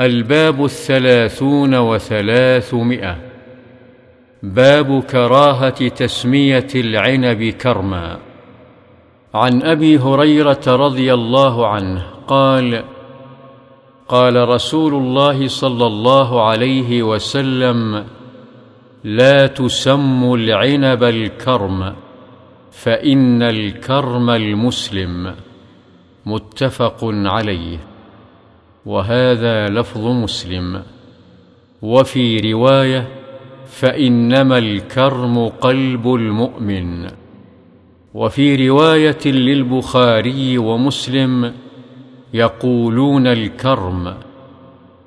الباب الثلاثون وثلاثمائة. باب كراهة تسمية العنب كرما. عن أبي هريرة رضي الله عنه قال قال رسول الله صلى الله عليه وسلم لا تسموا العنب الكرم فإن الكرم المسلم. متفق عليه. وهذا لفظ مسلم. وفي رواية فإنما الكرم قلب المؤمن. وفي رواية للبخاري ومسلم يقولون الكرم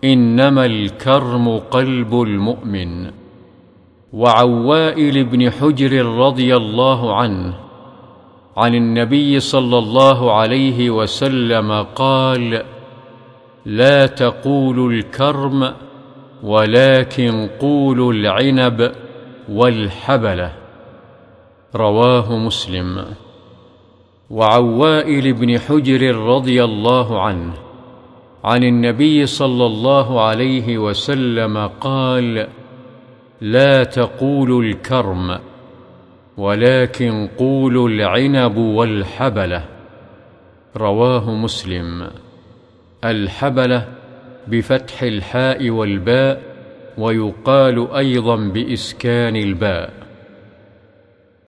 إنما الكرم قلب المؤمن. وعن وائل بن حجر رضي الله عنه عن النبي صلى الله عليه وسلم قال لا تقولوا الكرم ولكن قولوا العنب والحبلة. رواه مسلم. وعن وائل بن حجر رضي الله عنه عن النبي صلى الله عليه وسلم قال لا تقولوا الكرم ولكن قولوا العنب والحبلة. رواه مسلم. الحبلة بفتح الحاء والباء ويقال أيضا بإسكان الباء.